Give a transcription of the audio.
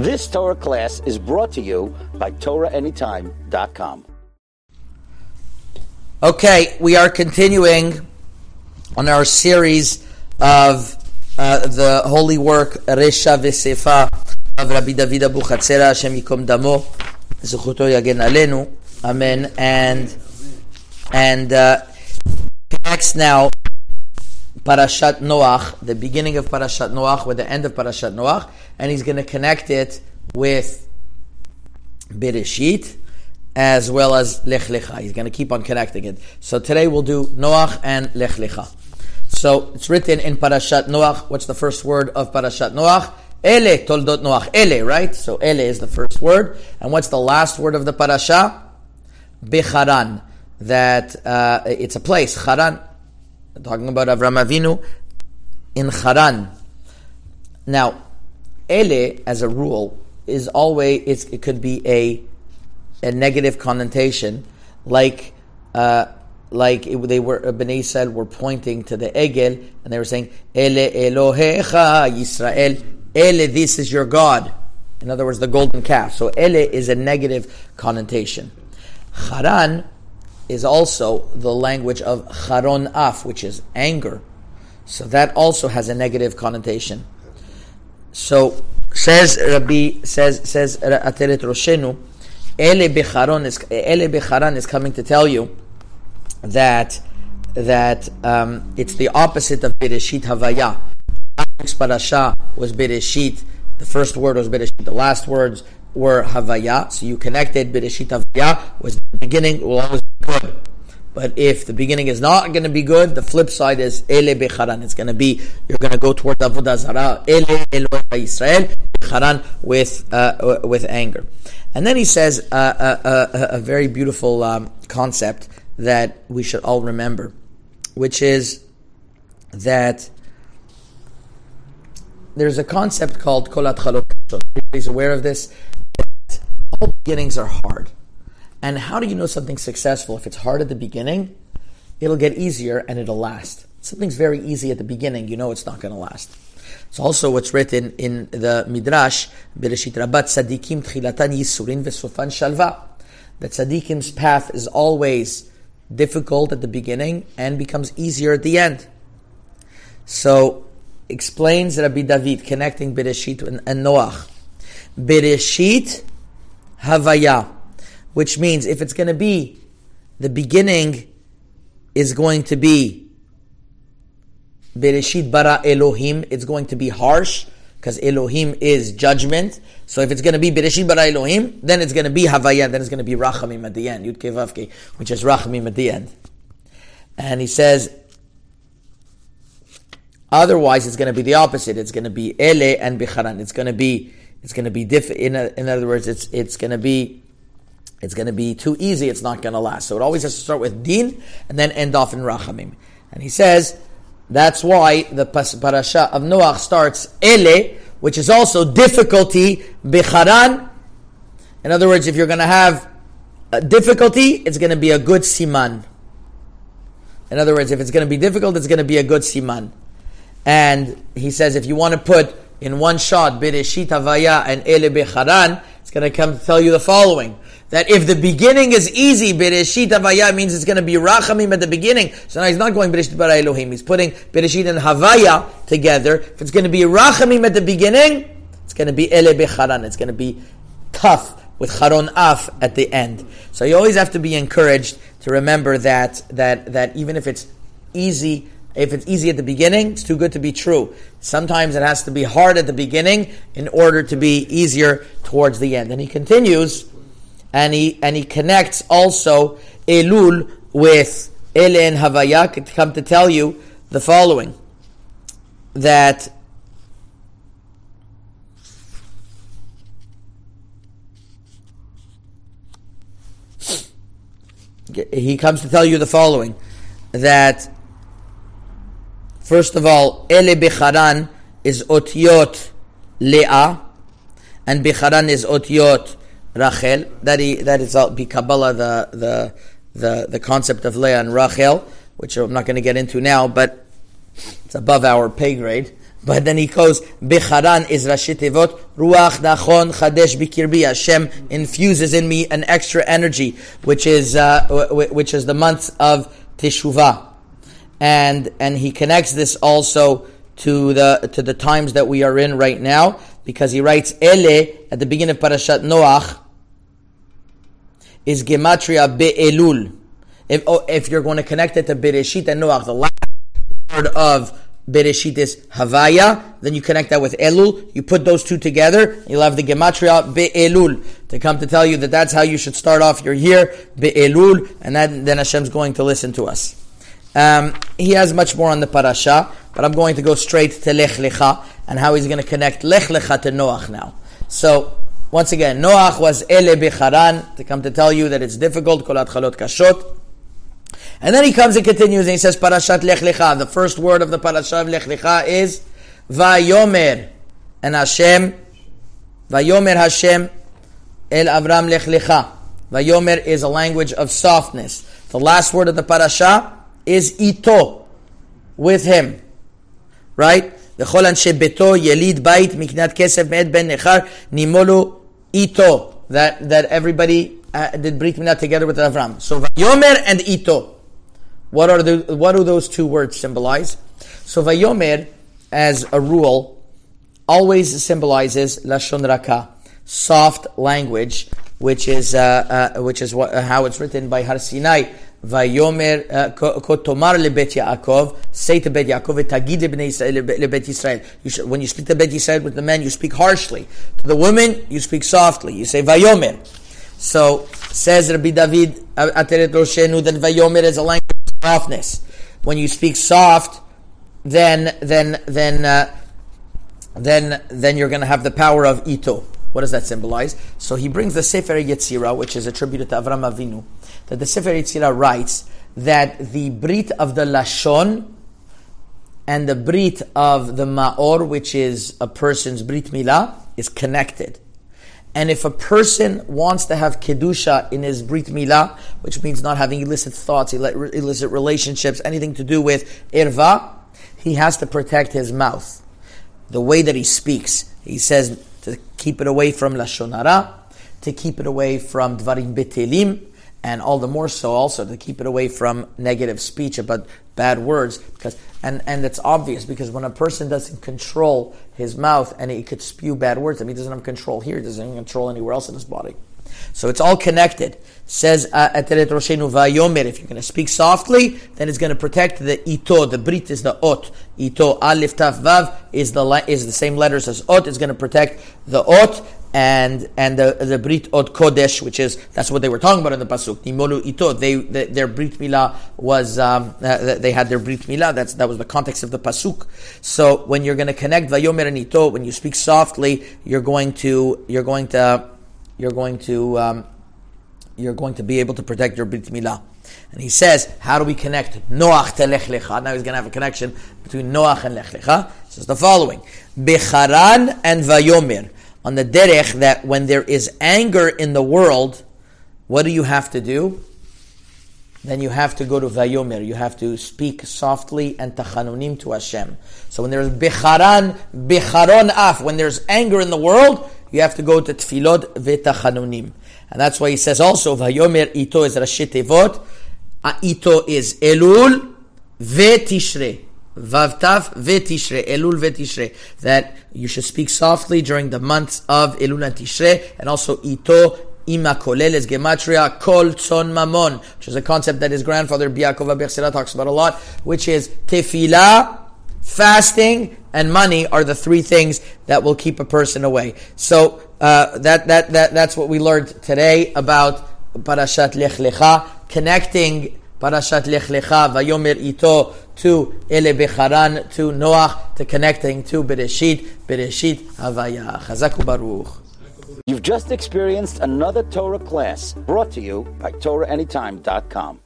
This Torah class is brought to you by TorahAnytime.com. Okay, we are continuing on our series of uh, the holy work Resha V'Sefa of Rabbi David Abu Chatzera Hashem Yikom Damo Zechuto Yagen Alenu Amen and and uh, now Parashat Noach, the beginning of Parashat Noach with the end of Parashat Noach, and he's going to connect it with Bereshit as well as Lech Lecha. He's going to keep on connecting it. So today we'll do Noach and Lech Lecha. So it's written in Parashat Noach. What's the first word of Parashat Noach? Ele toldot Noach. Ele, right? So Ele is the first word. And what's the last word of the parasha? Becharan. That uh, it's a place. Talking about Avram Avinu in Haran. Now, ele, as a rule, is always it could be a a negative connotation, like uh, like it, they were Bnei Israel were pointing to the Egel and they were saying Ele Elohecha Yisrael Ele this is your God. In other words, the golden calf. So Ele is a negative connotation. Haran is also the language of charon af, which is anger. So that also has a negative connotation. So says Rabbi says says Ateret Roshenu, Ele becharon is Ele becharan is coming to tell you that that um, it's the opposite of Bereshit Havaya. Parasha was Bereshit. The first word was Bereshit. The last words were Havaya. So you connected Bereshit Havaya was the beginning good. But if the beginning is not going to be good, the flip side is Ele Becharan. It's going to be, you're going to go toward Avodah Zarah. Ele Elohim Israel. Becharan with, uh, with anger. And then he says uh, uh, uh, a very beautiful um, concept that we should all remember, which is that there's a concept called Kolat Chalot. Everybody's aware of this. All beginnings are hard. And how do you know something's successful? If it's hard at the beginning, it'll get easier and it'll last. Something's very easy at the beginning, you know it's not going to last. It's also what's written in the Midrash, Bereshit Rabat Tzadikim Tchilatan Yisurin Vesofan Shalva. That Tzadikim's path is always difficult at the beginning and becomes easier at the end. So, explains Rabbi David, connecting Bereshit and, and Noach. Bereshit Havaya which means if it's going to be the beginning is going to be Bereshit bara Elohim, it's going to be harsh because Elohim is judgment. So if it's going to be Bereshit bara Elohim, then it's going to be Havaya, then it's going to be Rachamim at the end, Yud Kevavke, which is Rachamim at the end. And he says, otherwise it's going to be the opposite. It's going to be Ele and Bicharan. It's going to be, it's going to be diff, in, in other words, it's, it's going to be it's going to be too easy, it's not going to last. So it always has to start with din and then end off in rachamim. And he says, that's why the parasha of Noach starts ele, which is also difficulty, bicharan. In other words, if you're going to have difficulty, it's going to be a good siman. In other words, if it's going to be difficult, it's going to be a good siman. And he says, if you want to put in one shot, Bereshit Havaya and Ele Becharan, it's going to come to tell you the following that if the beginning is easy, Bereshit Havaya means it's going to be Rachamim at the beginning. So now he's not going Bereshit Bara Elohim. He's putting Bereshit and Havaya together. If it's going to be Rachamim at the beginning, it's going to be Ele Becharan. It's going to be tough with Charon Af at the end. So you always have to be encouraged to remember that, that, that even if it's easy, if it's easy at the beginning, it's too good to be true. Sometimes it has to be hard at the beginning in order to be easier towards the end. And he continues, and he and he connects also Elul with Ele and Havaya to come to tell you the following that he comes to tell you the following that first of all Ele Becharan is Otiot Leah and Becharan is Otiot Rachel. That he that is be Kabbalah the the the the concept of Leah and Rachel, which I'm not going to get into now, but it's above our pay grade. But then he goes, Becharan is Rashi Tevot, Ruach Nachon Chadesh Bikirbi. Hashem infuses in me an extra energy, which is, uh, which is the month of Teshuvah. And, and he connects this also to the, to the times that we are in right now, because he writes, Ele, at the beginning of Parashat Noach, is Gematria Be'elul. If, oh, if you're going to connect it to Bereshit and Noach, the last word of Bereshit is Havaya, then you connect that with Elul, you put those two together, you'll have the Gematria Be'elul to come to tell you that that's how you should start off your year, Be'elul, and that, then Hashem's going to listen to us. Um, he has much more on the parasha, but I'm going to go straight to Lech Lecha and how he's going to connect Lech Lecha to Noach now. So, once again, Noach was Ele Becharan, to come to tell you that it's difficult, Kolat Chalot Kashot. And then he comes and continues and he says, Parashat Lech Lecha. The first word of the Parashat Lech Lecha is Vayomer. And Hashem, Vayomer Hashem El Avram Lech Lecha. Vayomer is a language of softness. The last word of the Parasha is Ito, with him. Right? וכל אנשי ביתו יליד בית מקנת כסף מאת בן נכר נימולו איתו. That, that everybody uh, did Brit Milah together with Avram. So Vayomer and Ito. What are the what do those two words symbolize? So Vayomer, as a rule, always symbolizes lashon raka, soft language, which is uh, uh, which is what, uh, how it's written by Har Sinai. Vayomer kotomar lebet Yaakov, say to Bet Yaakov, tagid lebet Yisrael. When you speak to Bet Yisrael with the men, you speak harshly. To the women, you speak softly. You say Vayomer. So says Rabbi David Ateret Roshenu that Vayomer is a language of softness. When you speak soft, then then then uh, then then you're going to have the power of ito. What does that symbolize? So he brings the Sefer Yetzirah, which is attributed to Avram Avinu, that the Sefer Yetzirah writes that the Brit of the Lashon and the Brit of the Ma'or, which is a person's Brit Milah, is connected. And if a person wants to have kedusha in his brit milah, which means not having illicit thoughts, illicit relationships, anything to do with irva, he has to protect his mouth, the way that he speaks. He says to keep it away from lashonara, to keep it away from dvarim betelim, and all the more so also to keep it away from negative speech about bad words because and and it's obvious because when a person doesn't control his mouth and he could spew bad words I mean he doesn't have control here he doesn't have control anywhere else in his body so it's all connected says uh, Ateret Roshenu Vayomer if you're going to speak softly then it's going to protect the ito the brit is the ot ito alif taf vav is the is the same letters as ot it's going to protect the ot and and the the Brit ot Kodesh, which is that's what they were talking about in the pasuk. Nimolu ito. They, they their Brit Milah was um, uh, they had their Brit Milah. That's that was the context of the pasuk. So when you're going to connect Vayomer and ito, when you speak softly, you're going to you're going to you're going to um, you're going to be able to protect your Brit Milah. And he says, how do we connect Noach to Lech Lecha? Now he's going to have a connection between Noach and Lech Lecha. He says the following: Becharan and Vayomer on the derech that when there is anger in the world, what do you have to do? Then you have to go to Vayomer. You have to speak softly and tachanunim to Hashem. So when there's becharan, becharon af, when there's anger in the world, you have to go to tfilot v'tachanunim. And that's why he says also, Vayomer ito is Rashi Tevot, ito is Elul v'tishrei. Vavtav v'Tishre, Elul v'Tishre, that you should speak softly during the months of Elul and Tishre, and also Ito Ima Kolel is Gematria Kol Tzom Mamon, which is a concept that his grandfather Biakov Abu Chatzera talks about a lot, which is Tefillah, fasting, and money are the three things that will keep a person away. So uh, that, that, that, that's what we learned today about Parashat Lech Lecha, connecting Parashat Lech Lecha, Vayomer Ito, to Ele Becharan, to Noach, to connecting to Bereshit, Bereshit Havaya. Chazaku Baruch. You've just experienced another Torah class brought to you by TorahAnytime.com.